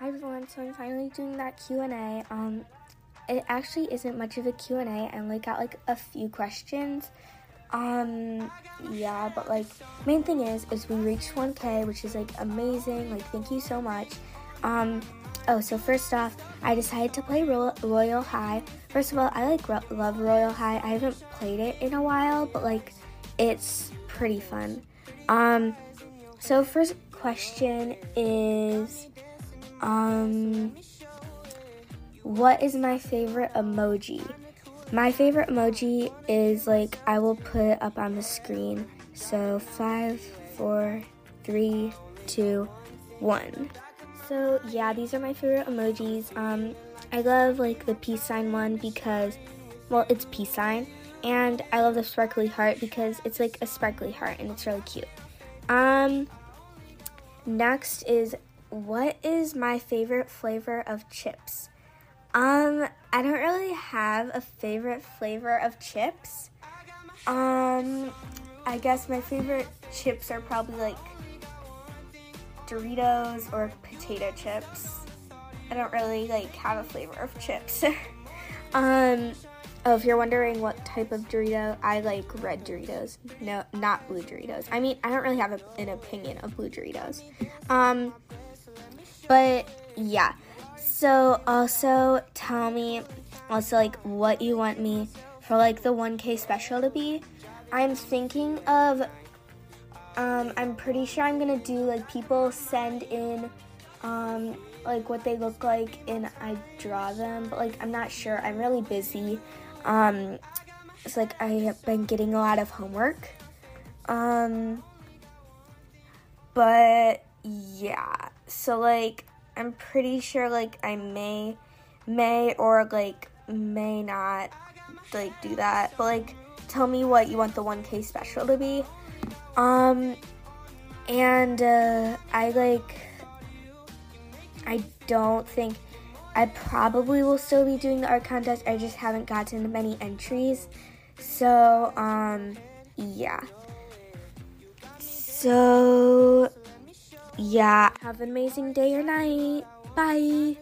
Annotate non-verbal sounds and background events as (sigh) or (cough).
Hi everyone, so I'm finally doing that Q&A. Um, it actually isn't much of a Q&A. I only got like a few questions. Um, yeah, but like main thing is is we reached 1K, which is like amazing. Like thank you so much. Um, oh, so first off, I decided to play Ro- Royale High. First of all, I like ro- love Royal High. I haven't played it in a while, but like it's pretty fun. Um, so first question is um what is my favorite emoji? My favorite emoji is like I will put up on the screen. So five, four, three, two, one. So yeah, these are my favorite emojis. Um, I love like the peace sign one because, well, it's peace sign, and I love the sparkly heart because it's like a sparkly heart and it's really cute. Um, next is what is my favorite flavor of chips? Um, I don't really have a favorite flavor of chips. Um, I guess my favorite chips are probably like Doritos or potato chips. I don't really like have a flavor of chips. (laughs) um, oh, if you're wondering what type of Dorito, I like red Doritos. No, not blue Doritos. I mean, I don't really have a, an opinion of blue Doritos. Um, but yeah. So also tell me also like what you want me for like the 1K special to be. I'm thinking of um I'm pretty sure I'm going to do like people send in um like what they look like and I draw them, but like I'm not sure. I'm really busy. Um it's like I have been getting a lot of homework. Um but yeah. So like I'm pretty sure like I may may or like may not like do that. But like tell me what you want the 1K special to be. Um and uh I like I don't think I probably will still be doing the art contest. I just haven't gotten many entries. So, um yeah. So yeah, have an amazing day or night. Bye.